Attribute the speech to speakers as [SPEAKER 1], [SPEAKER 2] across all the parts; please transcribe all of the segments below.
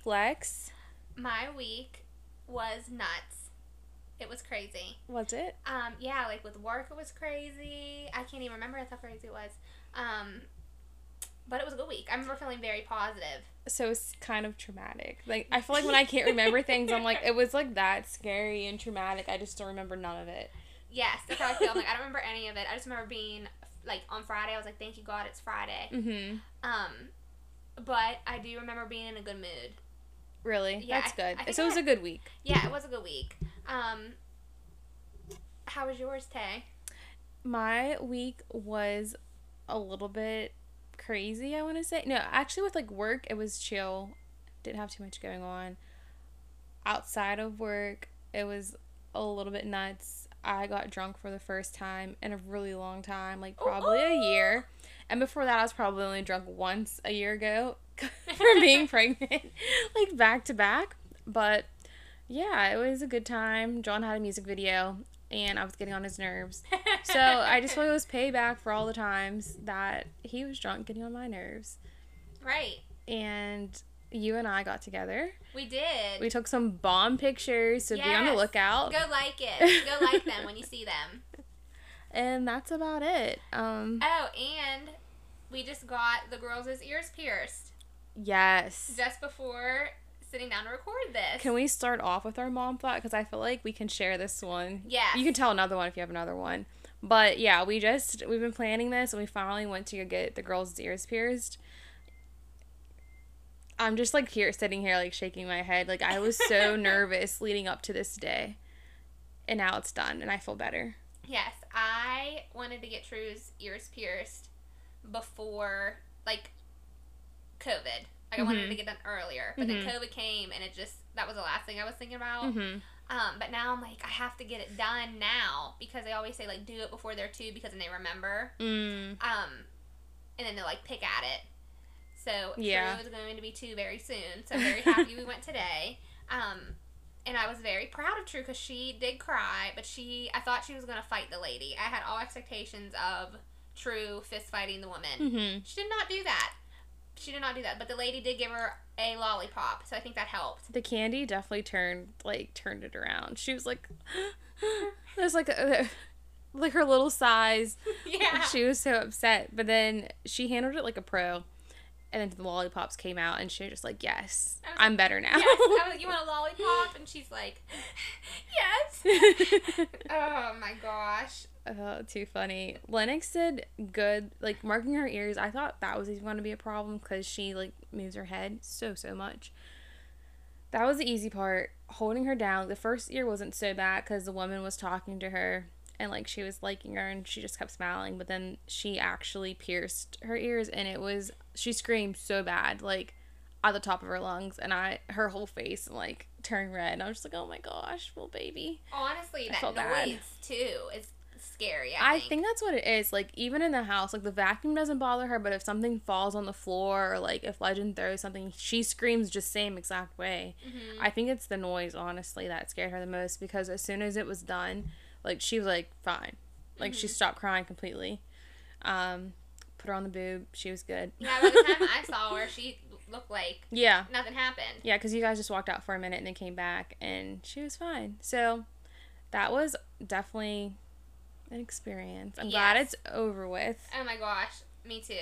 [SPEAKER 1] week, Lex?
[SPEAKER 2] My week was nuts. It was crazy.
[SPEAKER 1] Was it?
[SPEAKER 2] Um, yeah, like with work, it was crazy. I can't even remember how crazy it was. Um, but it was a good week. I remember feeling very positive.
[SPEAKER 1] So it's kind of traumatic. Like I feel like when I can't remember things, I'm like, it was like that scary and traumatic. I just don't remember none of it.
[SPEAKER 2] Yes, that's how I feel. I'm like, I don't remember any of it. I just remember being like on Friday. I was like, thank you God, it's Friday.
[SPEAKER 1] Mm-hmm.
[SPEAKER 2] Um, but I do remember being in a good mood.
[SPEAKER 1] Really?
[SPEAKER 2] Yeah,
[SPEAKER 1] That's good.
[SPEAKER 2] I
[SPEAKER 1] so it was a good week.
[SPEAKER 2] Yeah, it was a good week. Um, how was yours, Tay?
[SPEAKER 1] My week was a little bit crazy, I want to say. No, actually, with like work, it was chill. Didn't have too much going on. Outside of work, it was a little bit nuts. I got drunk for the first time in a really long time, like probably a year. And before that, I was probably only drunk once a year ago for being pregnant, like back to back. But yeah, it was a good time. John had a music video, and I was getting on his nerves. So I just feel like it was payback for all the times that he was drunk, getting on my nerves.
[SPEAKER 2] right.
[SPEAKER 1] And you and I got together.
[SPEAKER 2] We did.
[SPEAKER 1] We took some bomb pictures, so be on the lookout.
[SPEAKER 2] Go like it. Go like them when you see them.
[SPEAKER 1] And that's about it. Um,
[SPEAKER 2] Oh, and we just got the girls' ears pierced
[SPEAKER 1] yes.
[SPEAKER 2] just before sitting down to record this.
[SPEAKER 1] Can we start off with our mom thought? Because I feel like we can share this one.
[SPEAKER 2] Yeah.
[SPEAKER 1] You can tell another one if you have another one. But yeah, we just we've been planning this and we finally went to get the girls' ears pierced. I'm just like here sitting here like shaking my head. Like I was so nervous leading up to this day. And now it's done and I feel better.
[SPEAKER 2] Yes, I wanted to get True's ears pierced before like COVID. Like I wanted to get done earlier, but then
[SPEAKER 1] Mhm.
[SPEAKER 2] COVID came and it just that was the last thing I was thinking about.
[SPEAKER 1] Mhm.
[SPEAKER 2] Um, but now I'm like I have to get it done now because they always say like do it before they're two because then they remember.
[SPEAKER 1] Mm.
[SPEAKER 2] Um, and then they'll like pick at it. So
[SPEAKER 1] Yeah.
[SPEAKER 2] True is going to be two very soon. So very happy we went today. Um, and I was very proud of True because she did cry, but she I thought she was going to fight the lady. I had all expectations of True fist fighting the woman.
[SPEAKER 1] Mhm.
[SPEAKER 2] She did not do that. She did not do that, but the lady did give her a lollipop, so I think that helped.
[SPEAKER 1] The candy definitely turned like turned it around. She was like there's like a, like her little size
[SPEAKER 2] yeah.
[SPEAKER 1] She was so upset, but then she handled it like a pro. And then the lollipops came out, and she was just like, "Yes, I'm better now."
[SPEAKER 2] yes, I was like, you want a lollipop? And she's like, yes. Oh my gosh.
[SPEAKER 1] Oh, too funny. Lennox did good, like marking her ears. I thought that was even going to be a problem because she like moves her head so so much. That was the easy part. Holding her down. The first ear wasn't so bad because the woman was talking to her and like she was liking her and she just kept smiling. But then she actually pierced her ears and it was she screamed so bad like at the top of her lungs and I her whole face like turned red. And I was just like, oh my gosh, well baby.
[SPEAKER 2] Honestly,
[SPEAKER 1] I
[SPEAKER 2] that noise
[SPEAKER 1] bad.
[SPEAKER 2] too is scary. I,
[SPEAKER 1] I
[SPEAKER 2] think.
[SPEAKER 1] think that's what it is. Like even in the house, like the vacuum doesn't bother her, but if something falls on the floor or like if Legend throws something, she screams just same exact way.
[SPEAKER 2] Mhm.
[SPEAKER 1] I think it's the noise, honestly, that scared her the most because as soon as it was done, like she was like fine, like she
[SPEAKER 2] Mhm.
[SPEAKER 1] stopped crying completely. Um, put her on the boob, she was good.
[SPEAKER 2] Yeah, by the time I saw her, she looked like
[SPEAKER 1] Yeah,
[SPEAKER 2] nothing happened.
[SPEAKER 1] yeah, because you guys just walked out for a minute and then came back and she was fine. So that was definitely an experience. I'm glad it's over with.
[SPEAKER 2] Oh my gosh, me too.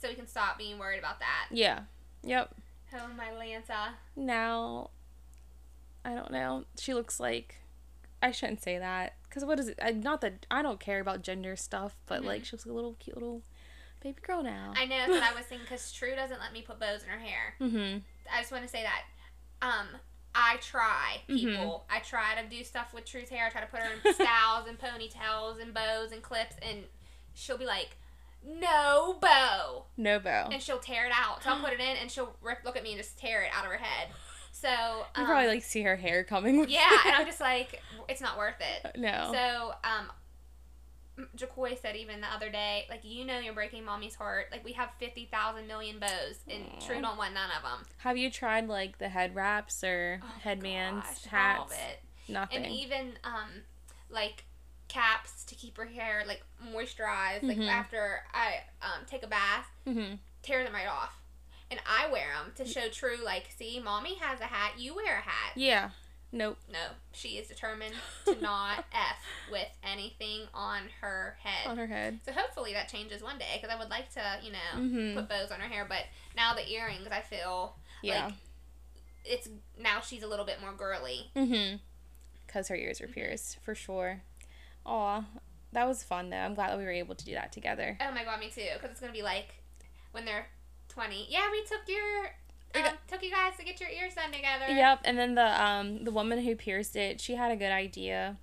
[SPEAKER 2] So we can stop being worried about that.
[SPEAKER 1] Yeah. Yep.
[SPEAKER 2] Oh my Lanta.
[SPEAKER 1] Now, I don't know. She looks like. I shouldn't say that because what is it? I, not that I don't care about gender stuff, but
[SPEAKER 2] Mhm.
[SPEAKER 1] like she looks like a little cute little baby girl now.
[SPEAKER 2] I know that's what I was thinking because True doesn't let me put bows in her hair.
[SPEAKER 1] mm-hmm.
[SPEAKER 2] I just want to say that. Um, I try,
[SPEAKER 1] Mhm.
[SPEAKER 2] people. I try to do stuff with True's hair. I try to put her in styles and ponytails and bows and clips, and she'll be like, "No bow,"
[SPEAKER 1] No bow.
[SPEAKER 2] and she'll tear it out. So I'll put it in, and she'll rip, look at me and just tear it out of her head. So
[SPEAKER 1] you
[SPEAKER 2] um,
[SPEAKER 1] probably like see her hair coming. With
[SPEAKER 2] yeah, and I'm just like, it's not worth it.
[SPEAKER 1] no.
[SPEAKER 2] So, um, Jacoy said even the other day, like, you know, you're breaking mommy's heart. Like, we have 50,000 million bows, and
[SPEAKER 1] Aw.
[SPEAKER 2] True don't want none of them.
[SPEAKER 1] Have you tried like the head wraps or
[SPEAKER 2] Oh,
[SPEAKER 1] headbands,
[SPEAKER 2] gosh,
[SPEAKER 1] hats?
[SPEAKER 2] All of it.
[SPEAKER 1] Nothing.
[SPEAKER 2] And even, um, like, caps to keep her hair like moisturized. Like
[SPEAKER 1] Mhm.
[SPEAKER 2] after I um, take a bath,
[SPEAKER 1] Mm-hmm.
[SPEAKER 2] tear them right off. And I wear them to show true, like, see, mommy has a hat, you wear a hat.
[SPEAKER 1] Yeah. Nope.
[SPEAKER 2] No, she is determined to not F with anything on her head.
[SPEAKER 1] On her head.
[SPEAKER 2] So hopefully that changes one day because I would like to, you know,
[SPEAKER 1] Mhm.
[SPEAKER 2] put bows on her hair. But now the earrings, I feel
[SPEAKER 1] Yeah.
[SPEAKER 2] like it's now she's a little bit more girly.
[SPEAKER 1] Mm-hmm. Because her ears are pierced, for sure. Aw. That was fun, though. I'm glad that we were able to do that together.
[SPEAKER 2] Oh my god, me too. Because it's gonna be like when they're twenty. Yeah, we took your um, took you guys to get your ears done together.
[SPEAKER 1] Yep, and then the um the woman who pierced it, she had a good idea.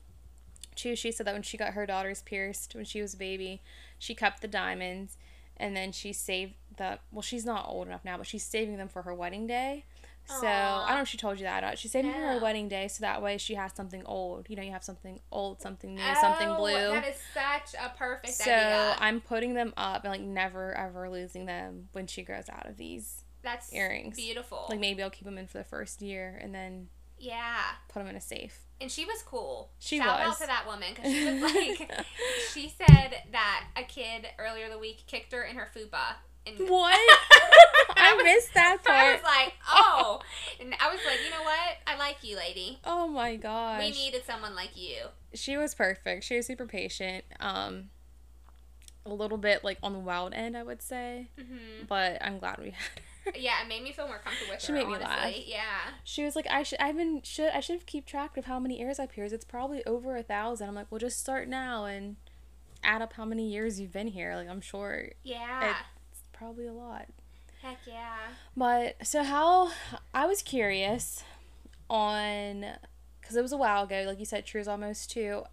[SPEAKER 1] She she said that when she got her daughters pierced when she was a baby, she kept the diamonds, and then she saved the. Well, she's not old enough now, but she's saving them for her wedding day. So
[SPEAKER 2] Aw.
[SPEAKER 1] I don't know if she told you that. or not. She's saving them for her wedding day, so that way she has something old. You know, you have something old, something new, something
[SPEAKER 2] Oh,
[SPEAKER 1] blue.
[SPEAKER 2] That is such a perfect
[SPEAKER 1] So
[SPEAKER 2] idea.
[SPEAKER 1] I'm putting them up and like never ever losing them when she grows out of these.
[SPEAKER 2] That's
[SPEAKER 1] earrings.
[SPEAKER 2] Beautiful.
[SPEAKER 1] Like maybe I'll keep them in for the first year and then
[SPEAKER 2] yeah.
[SPEAKER 1] put them in a safe.
[SPEAKER 2] And she was cool.
[SPEAKER 1] She
[SPEAKER 2] Shout
[SPEAKER 1] was.
[SPEAKER 2] out to that woman because she was like, she said that a kid earlier the week kicked her in her fupa. And
[SPEAKER 1] What? I missed that part.
[SPEAKER 2] I was like, oh, and I was like, you know what? I like you, lady.
[SPEAKER 1] Oh my gosh.
[SPEAKER 2] We needed someone like you.
[SPEAKER 1] she was perfect. She was super patient. Um a little bit like on the wild end, I would say,
[SPEAKER 2] hmm
[SPEAKER 1] but I'm glad we had her.
[SPEAKER 2] Yeah, it made me feel more comfortable with
[SPEAKER 1] She
[SPEAKER 2] her.
[SPEAKER 1] made me
[SPEAKER 2] honestly.
[SPEAKER 1] laugh.
[SPEAKER 2] Yeah.
[SPEAKER 1] She was like, I should I've been should I should have keep track of how many ears I pierced. It's probably over a thousand. I'm like, well just start now and add up how many years you've been here. Like I'm sure
[SPEAKER 2] Yeah.
[SPEAKER 1] it's probably a lot.
[SPEAKER 2] Heck yeah.
[SPEAKER 1] But so how I was curious on because it was a while ago, like you said, True's almost two.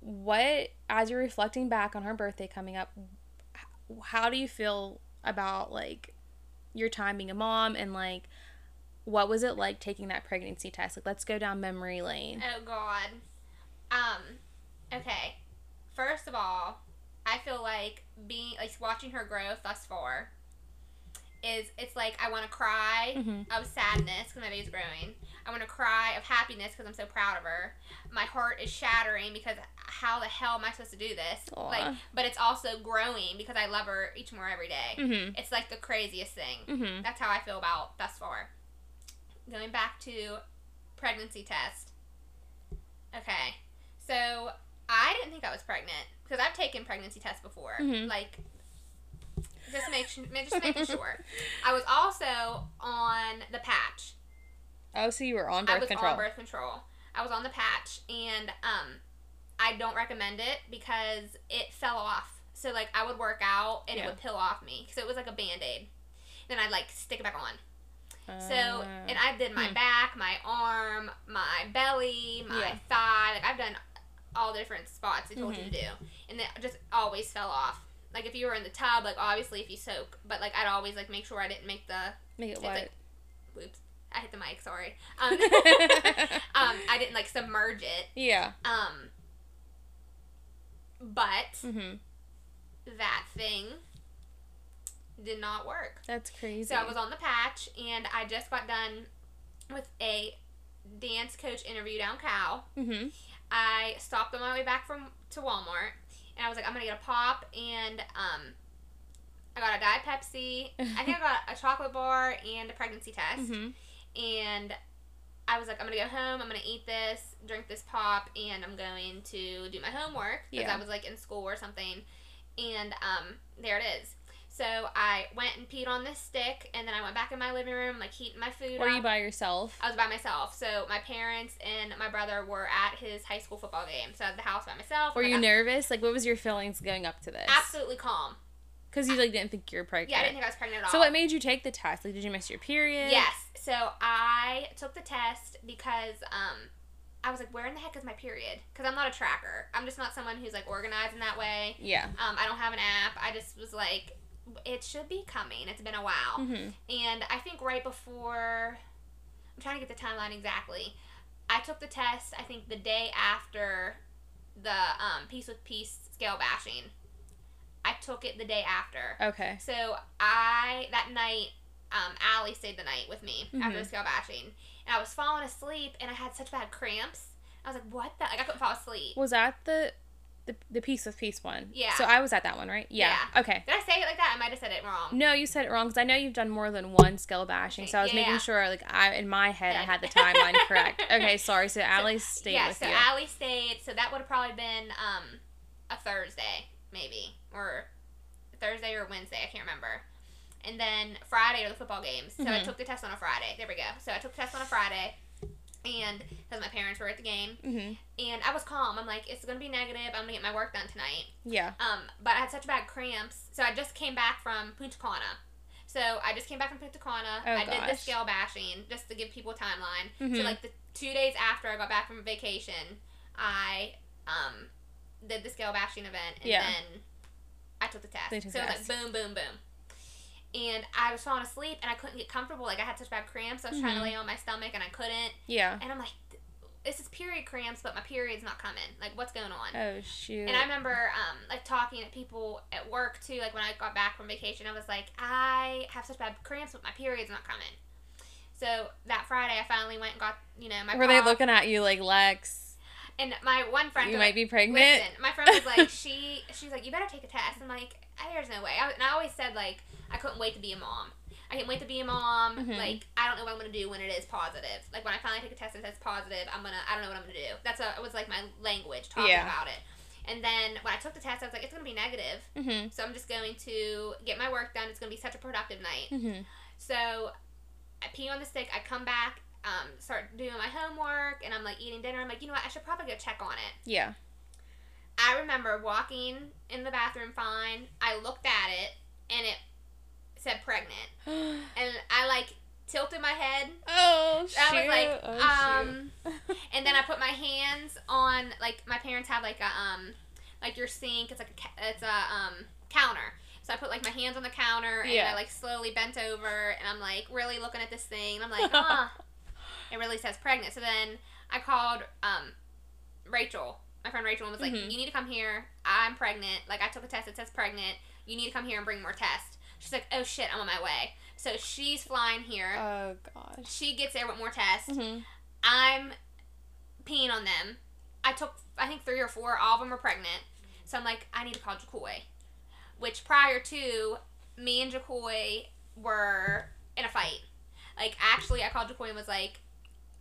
[SPEAKER 1] What as you're reflecting back on her birthday coming up, how do you feel about like your time being a mom and like what was it like taking that pregnancy test? Like let's go down memory lane.
[SPEAKER 2] Oh God. Um. Okay. First of all, I feel like being like watching her grow thus far is it's like I want to cry
[SPEAKER 1] Mhm.
[SPEAKER 2] of sadness because my baby's growing. I want to cry of happiness because I'm so proud of her. My heart is shattering because how the hell am I supposed to do this?
[SPEAKER 1] Aw.
[SPEAKER 2] Like, but it's also growing because I love her each more every day.
[SPEAKER 1] Mhm.
[SPEAKER 2] It's like the craziest thing.
[SPEAKER 1] Mhm.
[SPEAKER 2] That's how I feel about thus far. Going back to pregnancy test. Okay. So I didn't think I was pregnant because I've taken pregnancy tests before.
[SPEAKER 1] Mhm.
[SPEAKER 2] Like just make just making sure. I was also on the patch.
[SPEAKER 1] Oh, so you were on birth I
[SPEAKER 2] was
[SPEAKER 1] control.
[SPEAKER 2] on birth control. I was on the patch and um I don't recommend it because it fell off. So like I would work out and
[SPEAKER 1] Yeah.
[SPEAKER 2] it would peel off me. So it was like a band-aid. Then I'd like stick it back on. So,
[SPEAKER 1] Uh,
[SPEAKER 2] and I did my
[SPEAKER 1] hmm.
[SPEAKER 2] back, my arm, my belly, my
[SPEAKER 1] Yeah.
[SPEAKER 2] thigh. Like I've done all the different spots they told you to
[SPEAKER 1] Mm-hmm.
[SPEAKER 2] do, and it just always fell off. Like if you were in the tub, like obviously if you soak, but like I'd always like make sure I didn't make the.
[SPEAKER 1] make it wet.
[SPEAKER 2] like- Whoops, I hit the mic. Sorry. Um, um, I didn't like submerge it.
[SPEAKER 1] yeah.
[SPEAKER 2] Um, but
[SPEAKER 1] Mhm.
[SPEAKER 2] that thing did not work.
[SPEAKER 1] That's crazy.
[SPEAKER 2] So I was on the patch, and I just got done with a dance coach interview down Cal.
[SPEAKER 1] Mhm.
[SPEAKER 2] I stopped on my way back from to Walmart, and I was like, I'm gonna get a pop, and um, I got a Diet Pepsi. I think I got a chocolate bar and a pregnancy test,
[SPEAKER 1] Mhm.
[SPEAKER 2] And I was like, I'm gonna go home. I'm gonna eat this, drink this pop, and I'm going to do my homework because
[SPEAKER 1] Yeah.
[SPEAKER 2] I was like in school or something. And um, there it is. So I went and peed on this stick, and then I went back in my living room, like heating my food.
[SPEAKER 1] Were
[SPEAKER 2] up.
[SPEAKER 1] you by yourself?
[SPEAKER 2] I was by myself. So my parents and my brother were at his high school football game. So I had the house by myself.
[SPEAKER 1] Were
[SPEAKER 2] Like,
[SPEAKER 1] you
[SPEAKER 2] I-
[SPEAKER 1] nervous? Like, what was your feelings going up to this?
[SPEAKER 2] Absolutely calm.
[SPEAKER 1] Because you like didn't think you were pregnant.
[SPEAKER 2] Yeah, I didn't think I was pregnant at all.
[SPEAKER 1] So what made you take the test? Like, did you miss your period?
[SPEAKER 2] Yes. So I took the test because um, I was like, where in the heck is my period? Because I'm not a tracker. I'm just not someone who's like organized in that way.
[SPEAKER 1] Yeah.
[SPEAKER 2] Um, I don't have an app. I just was like, it should be coming. It's been a while.
[SPEAKER 1] Mm-hmm.
[SPEAKER 2] And I think right before, I'm trying to get the timeline exactly. I took the test. I think the day after the um, Peace with piece scale bashing. I took it the day after.
[SPEAKER 1] Okay.
[SPEAKER 2] So I that night, um, Allie stayed the night with me after the
[SPEAKER 1] Mhm.
[SPEAKER 2] scale bashing, and I was falling asleep, and I had such bad cramps. I was like, "What the?" Like I couldn't fall asleep.
[SPEAKER 1] Was that the The the piece of peace one.
[SPEAKER 2] Yeah.
[SPEAKER 1] So I was at that one, right? Yeah. Okay.
[SPEAKER 2] Did I say it like that? I might have said it wrong.
[SPEAKER 1] No, you said it wrong because I know you've done more than one skull bashing. So I was
[SPEAKER 2] Yeah.
[SPEAKER 1] making sure, like, I in my head I had the timeline correct. Okay, sorry. So Allie stayed
[SPEAKER 2] yeah,
[SPEAKER 1] with
[SPEAKER 2] so
[SPEAKER 1] you.
[SPEAKER 2] Allie stayed. So that would have probably been um, a Thursday, maybe, or Thursday or Wednesday. I can't remember. And then Friday are the football games. So I
[SPEAKER 1] Mhm.
[SPEAKER 2] took the test on a Friday. There we go. So I took the test on a Friday, and because my parents were at the game,
[SPEAKER 1] hmm
[SPEAKER 2] and I was calm. I'm like, it's gonna be negative. I'm gonna get my work done tonight.
[SPEAKER 1] Yeah.
[SPEAKER 2] Um, but I had such bad cramps, so I just came back from Punta Cana. So I just came back from Punta Cana.
[SPEAKER 1] Oh,
[SPEAKER 2] I did the scale bashing just to give people a timeline.
[SPEAKER 1] Mhm.
[SPEAKER 2] So like the two days after I got back from vacation, I um did the scale bashing event, and
[SPEAKER 1] Yeah.
[SPEAKER 2] then I took the test.
[SPEAKER 1] They took
[SPEAKER 2] so
[SPEAKER 1] the
[SPEAKER 2] it was
[SPEAKER 1] test.
[SPEAKER 2] like boom, boom, boom. And I was falling asleep, and I couldn't get comfortable. Like I had such bad cramps. I was trying to
[SPEAKER 1] Mhm.
[SPEAKER 2] lay on my stomach, and I couldn't.
[SPEAKER 1] Yeah.
[SPEAKER 2] And I'm like, this is period cramps, but my period's not coming. Like what's going on?
[SPEAKER 1] Oh shoot.
[SPEAKER 2] And I remember um, like talking to people at work too. Like when I got back from vacation, I was like, I have such bad cramps, but my period's not coming. So that Friday, I finally went and got you know my.
[SPEAKER 1] Were they looking at you like Lex?
[SPEAKER 2] And my one friend,
[SPEAKER 1] You might
[SPEAKER 2] like,
[SPEAKER 1] be pregnant.
[SPEAKER 2] Listen, my friend was like, she she's like, you better take a test. I'm like, there's no way. I, and I always said like, I couldn't wait to be a mom. I can't wait to be a mom.
[SPEAKER 1] Mhm.
[SPEAKER 2] Like, I don't know what I'm gonna do when it is positive. Like when I finally take a test and it's positive, I'm gonna, I don't know what I'm gonna do. That's a, it was like my language talking
[SPEAKER 1] Yeah.
[SPEAKER 2] about it. And then when I took the test, I was like, it's gonna be negative.
[SPEAKER 1] Mhm.
[SPEAKER 2] So I'm just going to get my work done. It's gonna be such a productive night.
[SPEAKER 1] Mhm.
[SPEAKER 2] So I pee on the stick. I come back, um, start doing my homework, and I'm like eating dinner. I'm like, you know what? I should probably go check on it.
[SPEAKER 1] Yeah.
[SPEAKER 2] I remember walking in the bathroom fine. I looked at it and it said pregnant. And I like tilted my head
[SPEAKER 1] oh shoot.
[SPEAKER 2] I was like,
[SPEAKER 1] oh,
[SPEAKER 2] um, and then I put my hands on like my parents have like a um like your sink. It's like a it's a um counter. So I put like my hands on the counter and
[SPEAKER 1] Yeah.
[SPEAKER 2] I like slowly bent over and I'm like really looking at this thing. And I'm like, huh. It really says pregnant. So then I called um Rachel, my friend Rachel, and was like,
[SPEAKER 1] Mhm.
[SPEAKER 2] you need to come here. I'm pregnant. Like I took a test. It says pregnant. You need to come here and bring more tests. She's like, oh shit, I'm on my way. So she's flying here.
[SPEAKER 1] oh gosh.
[SPEAKER 2] she gets there with more tests.
[SPEAKER 1] Mhm.
[SPEAKER 2] I'm peeing on them. I took, I think, three or four. All of them were pregnant. So I'm like, I need to call Jacoy. Which prior to, me and Jacoy were in a fight. Like, actually, I called Jacoy and was like,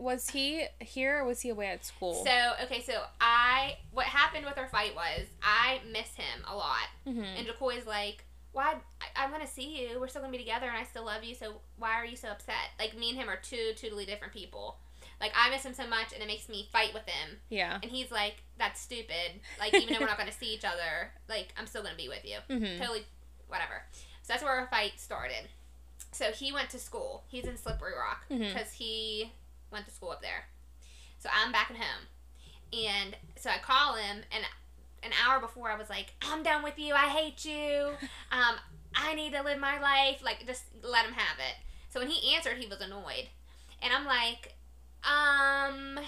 [SPEAKER 1] Was he here or was he away at school?
[SPEAKER 2] so, okay, so I, what happened with our fight was, I miss him a lot.
[SPEAKER 1] Mhm.
[SPEAKER 2] And Jacoy's like, why? I, I'm going to see you. We're still going to be together and I still love you. So why are you so upset? Like, me and him are two totally different people. Like, I miss him so much and it makes me fight with him.
[SPEAKER 1] Yeah.
[SPEAKER 2] And he's like, that's stupid. Like, even though we're not going to see each other, like, I'm still going to be with you.
[SPEAKER 1] Mhm.
[SPEAKER 2] Totally, whatever. So that's where our fight started. So he went to school. He's in Slippery Rock because he went to school up there. So I'm back at home. And so I call him, and an hour before I was like, I'm done with you. I hate you. Um, I need to live my life. Like, just let him have it. So when he answered, he was annoyed. And I'm like, um,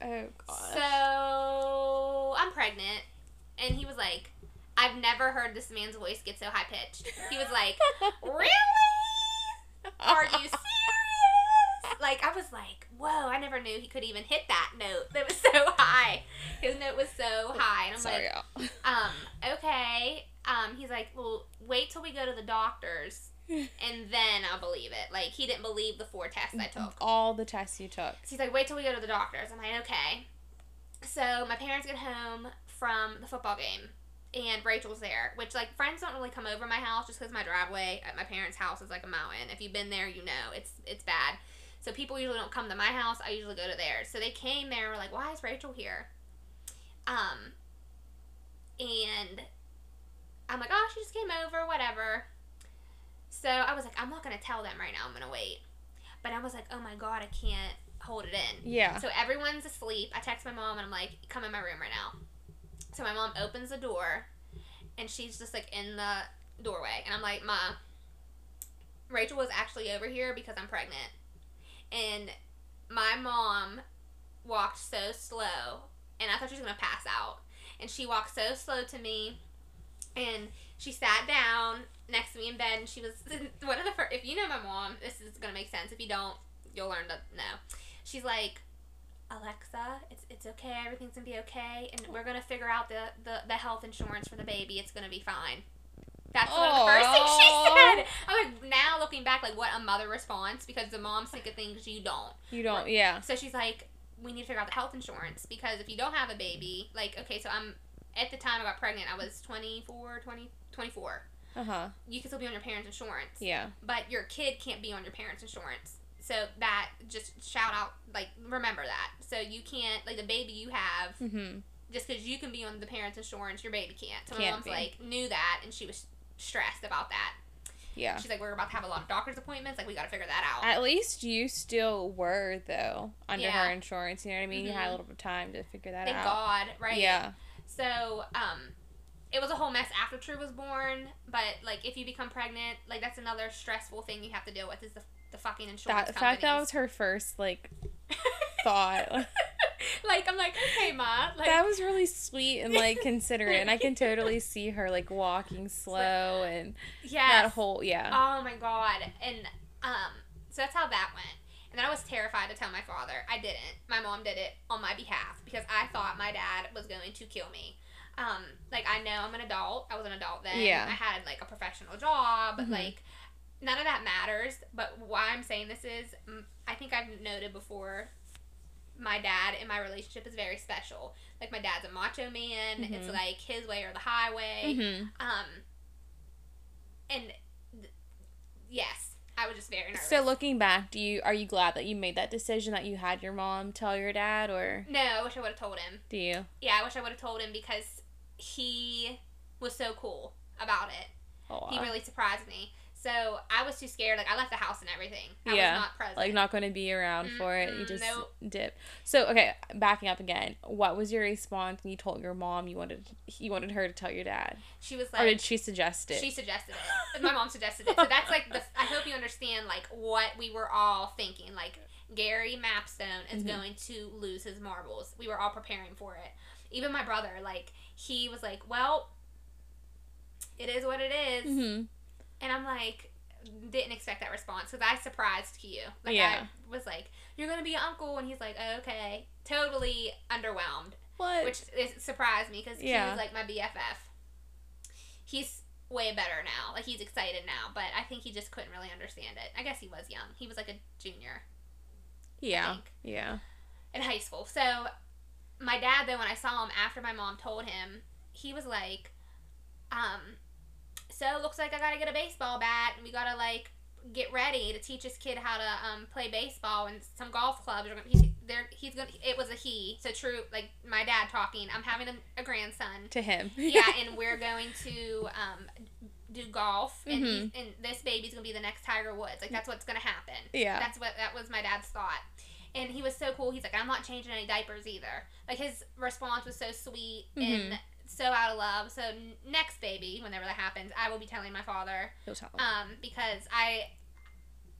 [SPEAKER 1] Oh gosh.
[SPEAKER 2] so I'm pregnant. And he was like, I've never heard this man's voice get so high pitched. He was like, Really? Are you serious? Like, I was like, whoa, I never knew he could even hit that note. That was so high. His note was so high. And I'm
[SPEAKER 1] Sorry,
[SPEAKER 2] like,
[SPEAKER 1] y'all.
[SPEAKER 2] um, okay. Um, he's like, well, wait till we go to the doctors and then I'll believe it. Like, he didn't believe the four tests I took.
[SPEAKER 1] All the tests you took.
[SPEAKER 2] So he's like, wait till we go to the doctors. I'm like, okay. So my parents get home from the football game, and Rachel's there. Which like friends don't really come over my house just because my driveway at my parents' house is like a mountain. If you've been there, you know it's it's bad. So people usually don't come to my house. I usually go to theirs. So they came there. Were like, why is Rachel here? Um. And I'm like, oh, she just came over, whatever. So I was like, I'm not gonna tell them right now. I'm gonna wait. But I was like, oh my god, I can't hold it in.
[SPEAKER 1] Yeah.
[SPEAKER 2] So everyone's asleep. I text my mom and I'm like, come in my room right now. So my mom opens the door and she's just like in the doorway. And I'm like, Ma, Rachel was actually over here because I'm pregnant. And my mom walked so slow and I thought she was to pass out. And she walked so slow to me and she sat down next to me in bed and she was one of the first, if you know my mom, this is to make sense. If you don't, you'll learn to know. She's like, Alexa, it's it's okay. Everything's gonna be okay, and we're gonna figure out the the, the health insurance for the baby. It's gonna be fine. That's one of the first things she said. I'm like, now looking back, like what a mother response because the moms think of things you don't.
[SPEAKER 1] You don't. Yeah.
[SPEAKER 2] So she's like, we need to figure out the health insurance because if you don't have a baby, like, okay, so I'm at the time I got pregnant, I was 24, 20, 24.
[SPEAKER 1] Uh huh.
[SPEAKER 2] You can still be on your parents' insurance,
[SPEAKER 1] Yeah.
[SPEAKER 2] but your kid can't be on your parents' insurance. So that just shout out, like, remember that. So you can't, like, the baby you have,
[SPEAKER 1] Mm-hmm.
[SPEAKER 2] just because you can be on the parents' insurance, your baby can't. So my
[SPEAKER 1] Can't
[SPEAKER 2] mom's
[SPEAKER 1] be.
[SPEAKER 2] like, knew that, and she was stressed about that.
[SPEAKER 1] Yeah.
[SPEAKER 2] She's like, we're about to have a lot of doctor's appointments. Like, we got to figure that out.
[SPEAKER 1] At least you still were though under
[SPEAKER 2] Yeah.
[SPEAKER 1] her insurance. You know what I mean? You had a
[SPEAKER 2] Mhm.
[SPEAKER 1] little bit of time to figure that
[SPEAKER 2] Thank
[SPEAKER 1] out.
[SPEAKER 2] Thank God, right?
[SPEAKER 1] Yeah.
[SPEAKER 2] So, um, it was a whole mess after True was born. But like, if you become pregnant, like that's another stressful thing you have to deal with is the, the fucking insurance.
[SPEAKER 1] That the fact that was her first like thought.
[SPEAKER 2] like I'm like, okay, ma, like
[SPEAKER 1] that was really sweet and like considerate, and I can totally see her like walking slow and
[SPEAKER 2] yeah,
[SPEAKER 1] that whole yeah.
[SPEAKER 2] Oh my god, and um, so that's how that went. And then I was terrified to tell my father. I didn't. My mom did it on my behalf because I thought my dad was going to kill me. Um, like I know I'm an adult. I was an adult then.
[SPEAKER 1] Yeah.
[SPEAKER 2] I had like a professional job.
[SPEAKER 1] Mhm.
[SPEAKER 2] Like none of that matters. But why I'm saying this is, mm, I think I've noted before. My dad and my relationship is very special. Like my dad's a macho man. It's
[SPEAKER 1] Mhm.
[SPEAKER 2] like his way or the highway.
[SPEAKER 1] hmm
[SPEAKER 2] Um, and th- yes, I was just very nervous.
[SPEAKER 1] So looking back, do you are you glad that you made that decision that you had your mom tell your dad, or
[SPEAKER 2] no, I wish I would have told him.
[SPEAKER 1] do you?
[SPEAKER 2] Yeah, I wish I would have told him because he was so cool about it.
[SPEAKER 1] Oh,
[SPEAKER 2] He really surprised me. So I was too scared. Like I left the house and everything. I
[SPEAKER 1] Yeah,
[SPEAKER 2] was not present.
[SPEAKER 1] like not going to be around for it. You just
[SPEAKER 2] nope.
[SPEAKER 1] dip. So okay, backing up again. What was your response when you told your mom you wanted you wanted her to tell your dad,
[SPEAKER 2] She was like, or
[SPEAKER 1] did she suggest it?
[SPEAKER 2] She suggested it. My mom suggested it. So that's like the. I hope you understand like what we were all thinking. Like Gary Mapstone is
[SPEAKER 1] Mhm.
[SPEAKER 2] going to lose his marbles. We were all preparing for it. Even my brother, like he was like, "Well, it is what it is,"
[SPEAKER 1] hmm
[SPEAKER 2] and I'm like, didn't expect that response because I surprised you. Like
[SPEAKER 1] Yeah.
[SPEAKER 2] I was like, "You're gonna be an uncle," and he's like, oh, "Okay." Totally underwhelmed
[SPEAKER 1] What?
[SPEAKER 2] which is, surprised me because he was like my BFF. He's way better now. Like he's excited now, but I think he just couldn't really understand it. I guess he was young. He was like a junior
[SPEAKER 1] yeah. Yeah.
[SPEAKER 2] in high school. So my dad though when I saw him after my mom told him, he was like, um, so looks like I gotta get a baseball bat and we gotta like get ready to teach this kid how to um, play baseball and some golf clubs are gonna he's there he's gonna it was a he so true like my dad talking I'm having a, a grandson
[SPEAKER 1] To him.
[SPEAKER 2] yeah, and we're going to um, do golf, and he's,
[SPEAKER 1] Mhm.
[SPEAKER 2] and this baby's gonna be the next Tiger Woods. Like that's what's gonna happen.
[SPEAKER 1] yeah.
[SPEAKER 2] That's what that was my dad's thought, and he was so cool. He's like, I'm not changing any diapers either. Like his response was so sweet and
[SPEAKER 1] Mhm.
[SPEAKER 2] So out of love. So next baby, whenever that happens, I will be telling my father,
[SPEAKER 1] You'll tell him.
[SPEAKER 2] um, because I.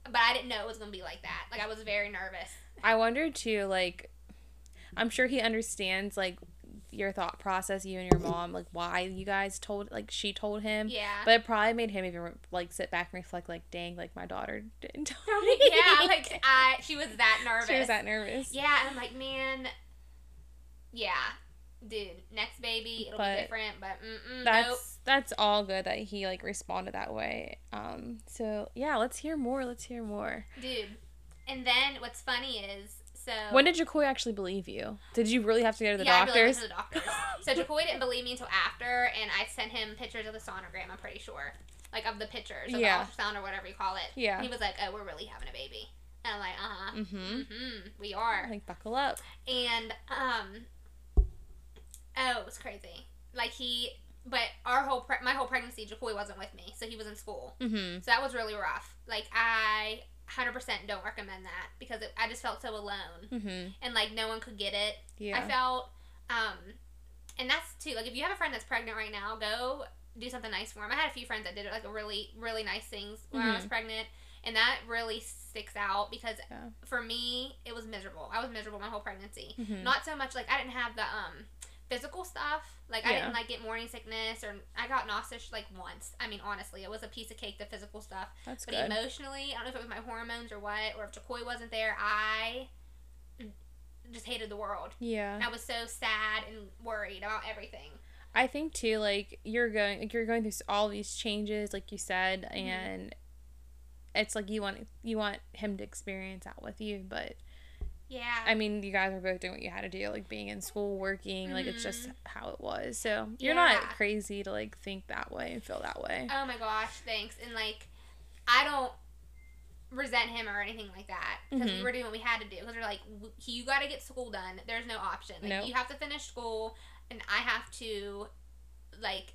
[SPEAKER 2] But I didn't know it was gonna be like that. Like I was very nervous.
[SPEAKER 1] I wonder too, like, I'm sure he understands like your thought process, you and your mom, like why you guys told, like she told him.
[SPEAKER 2] Yeah.
[SPEAKER 1] But it probably made him even like sit back and reflect, like, dang, like my daughter didn't tell me.
[SPEAKER 2] yeah, like I, she was that nervous.
[SPEAKER 1] she was that nervous.
[SPEAKER 2] Yeah, and I'm like, man, yeah, dude, next baby, it'll
[SPEAKER 1] But
[SPEAKER 2] be different, but mm-mm,
[SPEAKER 1] That's
[SPEAKER 2] nope.
[SPEAKER 1] that's all good that he like responded that way. Um. So yeah, let's hear more. Let's hear more.
[SPEAKER 2] Dude. And then what's funny is, so.
[SPEAKER 1] When did Jacoy actually believe you? Did you really have to go to the
[SPEAKER 2] yeah, I really went to the doctors. so Jacoy didn't believe me until after, and I sent him pictures of the sonogram, I'm pretty sure. Like, of the pictures, of
[SPEAKER 1] Yeah.
[SPEAKER 2] the ultrasound or whatever you call it.
[SPEAKER 1] Yeah.
[SPEAKER 2] And he was like, oh, we're really having a baby. And I'm like, uh-huh.
[SPEAKER 1] Mm-hmm.
[SPEAKER 2] Mm-hmm. We are.
[SPEAKER 1] Like buckle up.
[SPEAKER 2] And um, oh, it was crazy. Like he, but our whole pre- my whole pregnancy, Jacoy wasn't with me, so he was in school.
[SPEAKER 1] Mm-hmm.
[SPEAKER 2] So that was really rough. Like I, hundred percent don't recommend that because it, I just felt so alone
[SPEAKER 1] Mm-hmm.
[SPEAKER 2] and like no one could get it.
[SPEAKER 1] Yeah.
[SPEAKER 2] I felt, um, and that's too like if you have a friend that's pregnant right now, go do something nice for him. I had a few friends that did like really really nice things when I was
[SPEAKER 1] Mhm.
[SPEAKER 2] pregnant, and that really sticks out because
[SPEAKER 1] Yeah.
[SPEAKER 2] for me it was miserable. I was miserable my whole pregnancy.
[SPEAKER 1] Mhm.
[SPEAKER 2] Not so much like I didn't have the um physical stuff. Like I didn't like get morning sickness or I got nauseous like once. I mean honestly, it was a piece of cake the physical stuff.
[SPEAKER 1] That's
[SPEAKER 2] But
[SPEAKER 1] good.
[SPEAKER 2] emotionally, I don't know if it was my hormones or what, or if Jacoy wasn't there, I just hated the world.
[SPEAKER 1] Yeah.
[SPEAKER 2] I was so sad and worried about everything.
[SPEAKER 1] I think too, like you're going, like you're going through all these changes, like you said,
[SPEAKER 2] Mm-hmm.
[SPEAKER 1] and it's like you want you want him to experience that with you, but
[SPEAKER 2] Yeah.
[SPEAKER 1] I mean, you guys were both doing what you had to do, like being in school, working, like it's just
[SPEAKER 2] Mhm.
[SPEAKER 1] how it was. So you're not crazy to like think that way and feel that way.
[SPEAKER 2] oh my gosh, thanks. And like, I don't resent him or anything like that because we
[SPEAKER 1] Mhm.
[SPEAKER 2] were doing what we had to do. Because we're like, you got to get school done. There's no option. Like,
[SPEAKER 1] Nope.
[SPEAKER 2] you have to finish school, and I have to, like,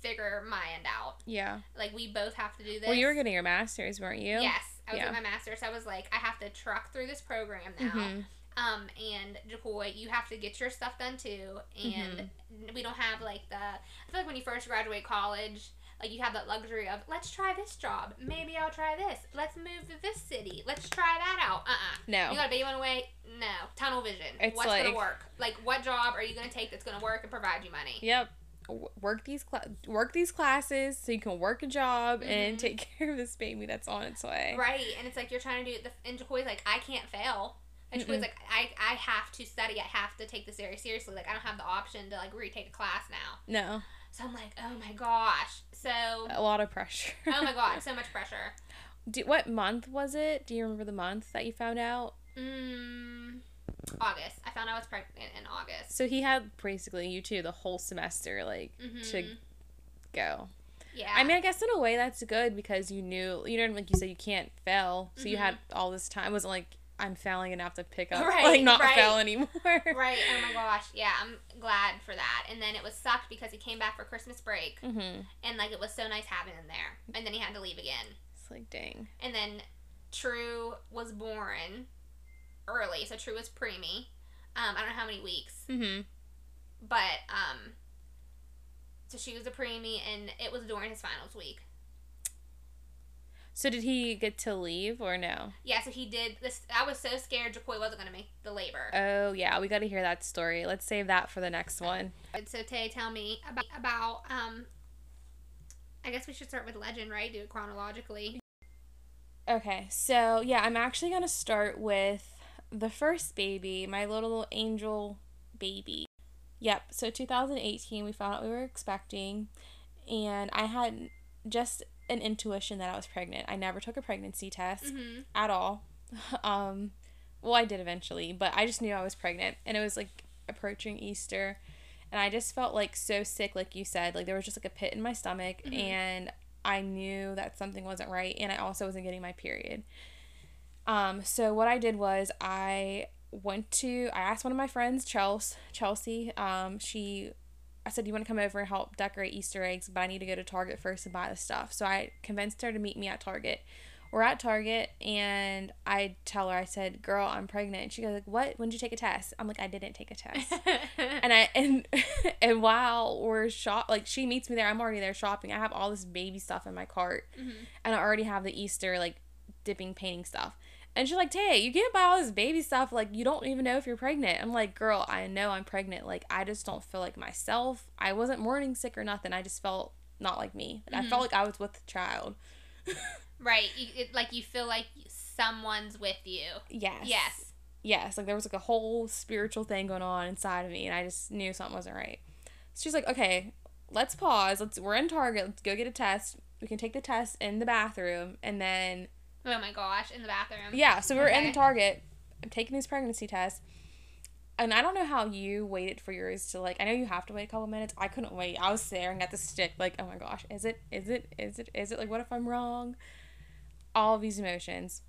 [SPEAKER 2] figure my end out.
[SPEAKER 1] Yeah.
[SPEAKER 2] Like, we both have to do this.
[SPEAKER 1] Well, you were getting your master's, weren't you?
[SPEAKER 2] Yes, I was
[SPEAKER 1] Yeah.
[SPEAKER 2] doing my master's. So I was like, I have to truck through this program now.
[SPEAKER 1] Mhm.
[SPEAKER 2] Um, and Jacoy, you have to get your stuff done too. And we don't have like the. I feel like when you first graduate college, like you have that luxury of let's try this job. Maybe I'll try this. Let's move to this city. Let's try that out. Uh uh
[SPEAKER 1] No.
[SPEAKER 2] You got a baby on the way? No. Tunnel vision.
[SPEAKER 1] It's
[SPEAKER 2] What's
[SPEAKER 1] like-
[SPEAKER 2] gonna work? Like what job are you gonna take that's gonna work and provide you money?
[SPEAKER 1] Yep. Work these cla- work these classes so you can work a job and
[SPEAKER 2] Mhm.
[SPEAKER 1] take care of this baby that's on its way.
[SPEAKER 2] Right, and it's like you're trying to do the and Jacoy's like, I can't fail. And Jacoy's like, I, I have to study. I have to take this very seriously. Like I don't have the option to like retake a class now.
[SPEAKER 1] No,
[SPEAKER 2] So I'm like, oh my gosh. So
[SPEAKER 1] a lot of pressure.
[SPEAKER 2] oh my god, so much pressure.
[SPEAKER 1] Do, what month was it? Do you remember the month that you found out?
[SPEAKER 2] Mm, August. I found I was pregnant in August.
[SPEAKER 1] So he had basically you two the whole semester like
[SPEAKER 2] Mhm.
[SPEAKER 1] to go.
[SPEAKER 2] yeah.
[SPEAKER 1] I mean, I guess in a way that's good because you knew you know like you said you can't fail, so you
[SPEAKER 2] Mhm.
[SPEAKER 1] had all this time. It wasn't like I'm failing enough to pick up,
[SPEAKER 2] Right,
[SPEAKER 1] like not
[SPEAKER 2] right.
[SPEAKER 1] fail anymore.
[SPEAKER 2] right. Oh my gosh. Yeah, I'm glad for that. And then it was sucked because he came back for Christmas break,
[SPEAKER 1] hmm
[SPEAKER 2] and like it was so nice having him there. And then he had to leave again.
[SPEAKER 1] It's like dang.
[SPEAKER 2] And then True was born early, so True was preemie. Um, I don't know how many weeks,
[SPEAKER 1] hmm
[SPEAKER 2] but um, so she was a preemie, and it was during his finals week.
[SPEAKER 1] So did he get to leave or no?
[SPEAKER 2] Yeah, so he did this. I was so scared Jacoy wasn't gonna make the labor.
[SPEAKER 1] Oh yeah, we got to hear that story. Let's save that for the next one.
[SPEAKER 2] So Tay, tell me about about um. I guess we should start with legend, right? Do it chronologically.
[SPEAKER 1] Okay, so yeah, I'm actually gonna start with the first baby, my little angel baby. Yep, so 2018, we found out we were expecting, and I had just an intuition that I was pregnant. I never took a pregnancy test
[SPEAKER 2] Mm-hmm.
[SPEAKER 1] at all. Um, well, I did eventually, but I just knew I was pregnant, and it was like approaching Easter, and I just felt like so sick, like you said, like there was just like a pit in my stomach,
[SPEAKER 2] Mhm.
[SPEAKER 1] and I knew that something wasn't right, and I also wasn't getting my period. Um, so what I did was I went to I asked one of my friends, Chelsea. Chelsea. Um, she, I said, "You want to come over and help decorate Easter eggs?" But I need to go to Target first and buy the stuff. So I convinced her to meet me at Target. We're at Target, and I tell her, I said, "Girl, I'm pregnant." And she goes, "Like what? When did you take a test?" I'm like, "I didn't take a test." and I and and while we're shop like she meets me there, I'm already there shopping. I have all this baby stuff in my cart,
[SPEAKER 2] Mhm.
[SPEAKER 1] and I already have the Easter like dipping painting stuff. And she's like, Tay, you can't buy all this baby stuff. Like, you don't even know if you're pregnant. I'm like, girl, I know I'm pregnant. Like, I just don't feel like myself. I wasn't morning sick or nothing. I just felt not like me. Like, I felt mm-hmm. like I was with a child.
[SPEAKER 2] right. You, it, like you feel like someone's with you.
[SPEAKER 1] Yes.
[SPEAKER 2] Yes.
[SPEAKER 1] Yes. Like, there was like a whole spiritual thing going on inside of me. And I just knew something wasn't right. So she's like, okay, let's pause. Let's, we're in Target. Let's go get a test. We can take the test in the bathroom. And then
[SPEAKER 2] Oh my gosh, in the bathroom.
[SPEAKER 1] Yeah, so we were
[SPEAKER 2] Okay.
[SPEAKER 1] in Target. I'm taking these pregnancy tests. And I don't know how you waited for yours to like I know you have to wait a couple minutes. I couldn't wait. I was staring at the stick like, oh my gosh, is it? Is it? Is it? Is it? Like what if I'm wrong? All of these emotions.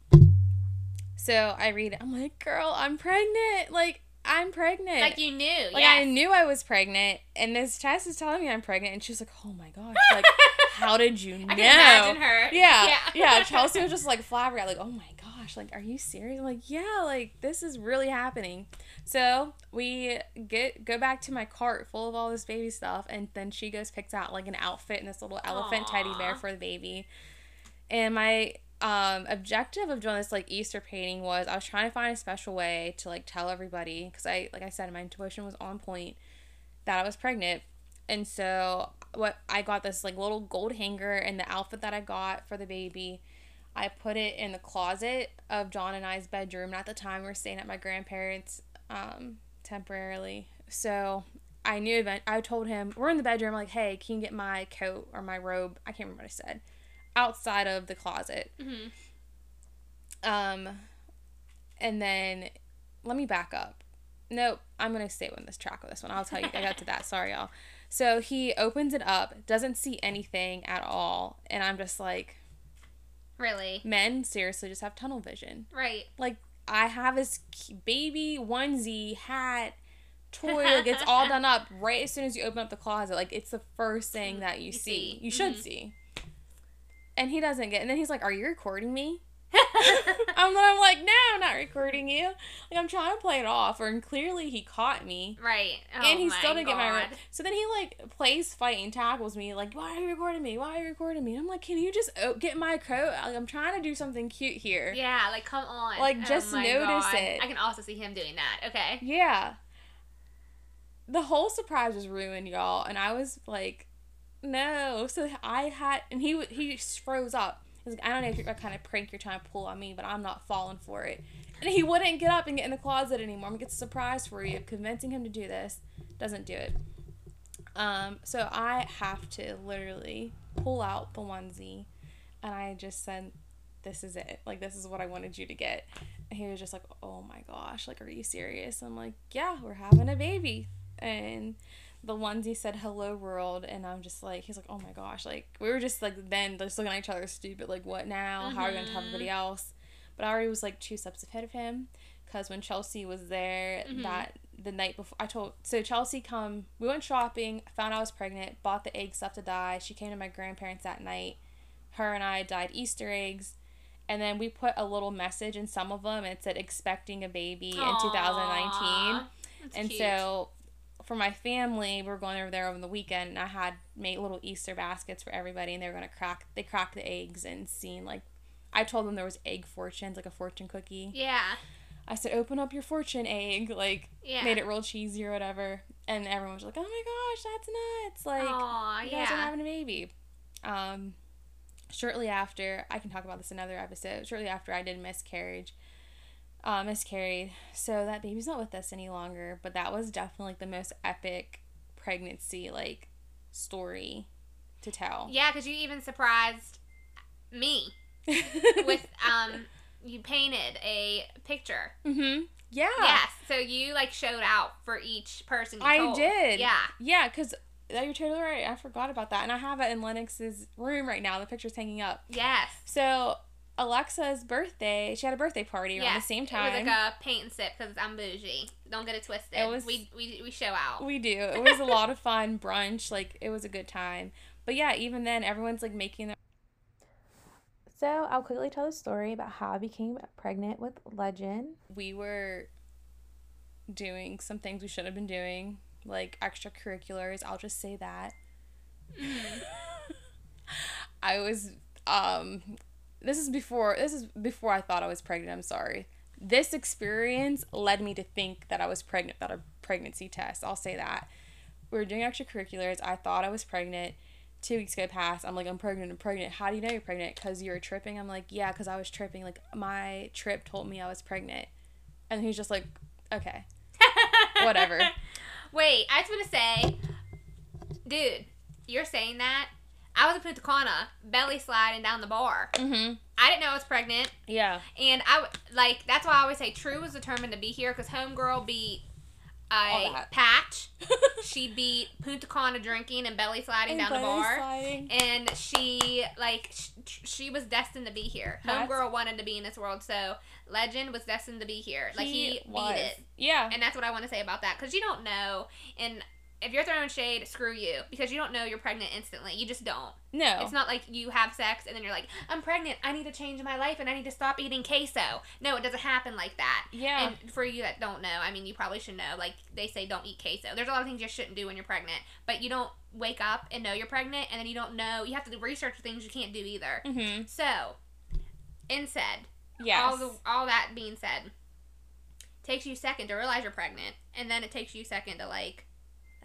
[SPEAKER 1] So I read it. I'm like, girl, I'm pregnant. Like, I'm pregnant.
[SPEAKER 2] Like you knew.
[SPEAKER 1] Like
[SPEAKER 2] yes.
[SPEAKER 1] I knew I was pregnant, and this test is telling me I'm pregnant, and she's like, "Oh my gosh, like how did you know?"
[SPEAKER 2] I can imagine her.
[SPEAKER 1] Yeah,
[SPEAKER 2] Yeah.
[SPEAKER 1] yeah. Chelsea was just like flabbergasted, like, "Oh my gosh, like, are you serious?" I'm like, "Yeah, like this is really happening." So we get go back to my cart full of all this baby stuff, and then she goes picks out like an outfit and this little elephant teddy bear for the baby. And my um objective of doing this like Easter painting was I was trying to find a special way to like tell everybody because I like I said my intuition was on point that I was pregnant. And so what I got this like little gold hanger and the outfit that I got for the baby. I put it in the closet of John and I's bedroom. And at the time we were staying at my grandparents' um, temporarily. So I knew event. I told him we're in the bedroom. like, hey, can you get my coat or my robe? I can't remember what I said. Outside of the closet.
[SPEAKER 2] Mhm.
[SPEAKER 1] Um, and then let me back up. Nope, I'm gonna stay on this track with this one. I'll tell you. I got to that. Sorry, y'all. So he opens it up, doesn't see anything at all, and I'm just like,
[SPEAKER 2] Really?
[SPEAKER 1] men seriously just have tunnel vision.
[SPEAKER 2] Right.
[SPEAKER 1] Like I have this baby onesie hat. Toy, like it's all done up right as soon as you open up the closet. Like it's the first thing that you,
[SPEAKER 2] You
[SPEAKER 1] see.
[SPEAKER 2] see.
[SPEAKER 1] You should
[SPEAKER 2] Mhm.
[SPEAKER 1] see. And he doesn't get. And then he's like, "Are you recording me?" I'm, I'm like, no, I'm not recording you. Like I'm trying to play it off, or and clearly he caught me,
[SPEAKER 2] right. Oh
[SPEAKER 1] and he still didn't get my.
[SPEAKER 2] God.
[SPEAKER 1] So then he like plays fight and tackles me, like, why are you recording me? Why are you recording me? I'm like, can you just o- get my coat? Like, I'm trying to do something cute here.
[SPEAKER 2] Yeah, like come on.
[SPEAKER 1] Like,
[SPEAKER 2] Oh
[SPEAKER 1] just notice
[SPEAKER 2] God.
[SPEAKER 1] it.
[SPEAKER 2] I can also see him doing that. Okay.
[SPEAKER 1] Yeah. The whole surprise was ruined, y'all, and I was like, no. So I had, and he he froze up. I don't know if you're what kind of prank you're trying to pull on me, but I'm not falling for it. And he wouldn't get up and get in the closet anymore. I'm gonna get a surprise for you. Convincing him to do this doesn't do it. Um, so I have to literally pull out the onesie, and I just said, "This is it. Like this is what I wanted you to get." And he was just like, "Oh my gosh! Like, are you serious?" I'm like, "Yeah, we're having a baby." And the ones he said "Hello World," and I'm just like, he's like, "Oh my gosh!" Like we were just like then just looking at each other stupid. Like, what now? How are we gonna tell
[SPEAKER 2] Mhm.
[SPEAKER 1] everybody else? But I already was like two steps ahead of him because when Chelsea was there
[SPEAKER 2] Mhm.
[SPEAKER 1] that the night before, I told so Chelsea come. We went shopping, found I was pregnant, bought the eggs stuff to die. She came to my grandparents that night. Her and I dyed Easter eggs. And then we put a little message in some of them. And it said expecting a baby in 2019.
[SPEAKER 2] That's
[SPEAKER 1] And
[SPEAKER 2] cute.
[SPEAKER 1] so for my family, we were going over there over the weekend, and I had made little Easter baskets for everybody, and they were gonna crack. They cracked the eggs and seen like, I told them there was egg fortunes, like a fortune cookie.
[SPEAKER 2] Yeah.
[SPEAKER 1] I said, open up your fortune egg, like
[SPEAKER 2] Yeah.
[SPEAKER 1] made it real cheesy or whatever, and everyone was like, oh my gosh, that's nuts! Like,
[SPEAKER 2] Aw,
[SPEAKER 1] you guys are
[SPEAKER 2] yeah.
[SPEAKER 1] having a baby. Um, shortly after, I can talk about this another episode. Shortly after, I did miscarriage, uh, miscarried. So that baby's not with us any longer. But that was definitely like the most epic pregnancy like story to tell.
[SPEAKER 2] Yeah, because you even surprised me with um, you painted a picture.
[SPEAKER 1] mm-hmm. Yeah.
[SPEAKER 2] Yes. So you like showed out for each person. You
[SPEAKER 1] I
[SPEAKER 2] told.
[SPEAKER 1] did.
[SPEAKER 2] Yeah.
[SPEAKER 1] Yeah, because you're totally right. I forgot about that, and I have it in Lennox's room right now. The picture's hanging up.
[SPEAKER 2] Yes.
[SPEAKER 1] So Alexa's birthday, she had a birthday party around the same time.
[SPEAKER 2] It was like a paint and sip because I'm bougie. Don't get it twisted.
[SPEAKER 1] It was-
[SPEAKER 2] we, we we show out.
[SPEAKER 1] We do. It was a lot of fun brunch. Like it was a good time. But yeah, even then, everyone's like making their. So I'll quickly tell the story about how I became pregnant with Legend. We were doing some things we shouldn't have been doing, like extracurriculars. I'll just say that. I was um this is before this is before I thought I was pregnant, I'm sorry. This experience led me to think that I was pregnant without a pregnancy test. I'll say that. We were doing extracurriculars. I thought I was pregnant. Two weeks go past. I'm like, I'm pregnant. I'm pregnant. How do you know you're pregnant? Because you were tripping. I'm like, yeah, because I was tripping. Like my trip told me I was pregnant. And he's just like, okay, whatever.
[SPEAKER 2] Wait, I just want to say, dude, you're saying that. I was in Punta Cana, belly sliding down the bar.
[SPEAKER 1] Mm-hmm.
[SPEAKER 2] I didn't know I was pregnant,
[SPEAKER 1] Yeah.
[SPEAKER 2] and I like that's why I always say True was determined to be here because Homegirl beat a patch. she beat Punta Cana drinking and belly sliding down the bar.
[SPEAKER 1] Sliding.
[SPEAKER 2] and she like sh- she was destined to be here.
[SPEAKER 1] That's-
[SPEAKER 2] Homegirl wanted to be in this world, so Legend was destined to be here. Like he,
[SPEAKER 1] was.
[SPEAKER 2] beat it,
[SPEAKER 1] Yeah.
[SPEAKER 2] and that's what I want to say about that because you don't know. And if you're throwing shade, screw you because you don't know you're pregnant instantly. You just don't.
[SPEAKER 1] No.
[SPEAKER 2] It's not like you have sex and then you're like, I'm pregnant. I need to change my life and I need to stop eating queso. No, it doesn't happen like that.
[SPEAKER 1] Yeah.
[SPEAKER 2] And for you that don't know, I mean, you probably should know. Like they say, don't eat queso. There's a lot of things you shouldn't do when you're pregnant, but you don't wake up and know you're pregnant, and then you don't know. You have to do research things you can't do either.
[SPEAKER 1] mm-hmm.
[SPEAKER 2] So, in said,
[SPEAKER 1] Yes.
[SPEAKER 2] all the all that being said, takes you a second to realize you're pregnant, and then it takes you a second to like,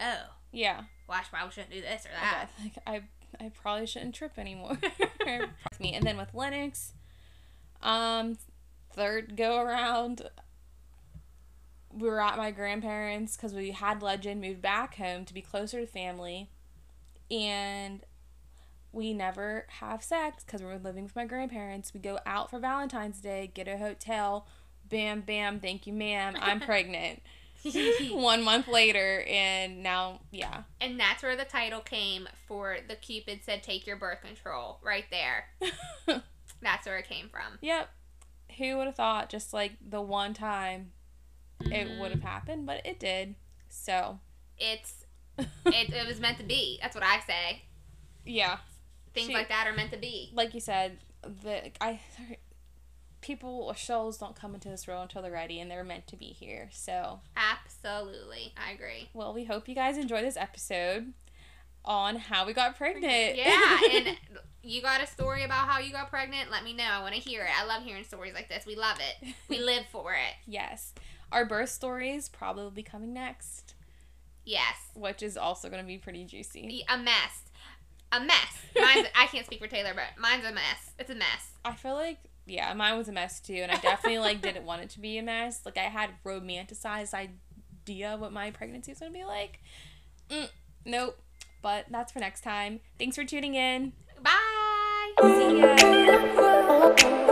[SPEAKER 2] oh,
[SPEAKER 1] yeah.
[SPEAKER 2] well, I probably shouldn't do this or that.
[SPEAKER 1] like I I probably shouldn't trip anymore. me and then with Lennox, um, third go around, we were at my grandparents because we had Legend, moved back home to be closer to family, and we never have sex because we're living with my grandparents. We go out for Valentine's Day, get a hotel, bam, bam, thank you, ma'am, I'm pregnant. One month later, and now, yeah.
[SPEAKER 2] And that's where the title came for the Cupid said, "Take your birth control." Right there. that's where it came from.
[SPEAKER 1] Yep. Who would have thought? Just like the one time it
[SPEAKER 2] Mhm.
[SPEAKER 1] would have happened, but it did. So,
[SPEAKER 2] It's it, it was meant to be. That's what I say.
[SPEAKER 1] yeah.
[SPEAKER 2] Things
[SPEAKER 1] She-
[SPEAKER 2] like that are meant to be.
[SPEAKER 1] Like you said, the I people or souls don't come into this world until they're ready, and they're meant to be here. So,
[SPEAKER 2] Absolutely, I agree.
[SPEAKER 1] well, we hope you guys enjoy this episode on how we got pregnant.
[SPEAKER 2] Yeah, and you got a story about how you got pregnant? Let me know. I want to hear it. I love hearing stories like this. We love it. We live for it.
[SPEAKER 1] yes, our birth stories probably will be coming next,
[SPEAKER 2] Yes.
[SPEAKER 1] which is also going to be pretty juicy.
[SPEAKER 2] A mess. A mess. Mine's, I can't speak for Taylor, but mine's a mess. It's a mess.
[SPEAKER 1] I feel like yeah, mine was a mess too, and I definitely like didn't want it to be a mess. Like I had romanticized idea what my pregnancy was gonna be like. Mm, nope. But that's for next time. Thanks for tuning in.
[SPEAKER 2] Bye.
[SPEAKER 1] See ya.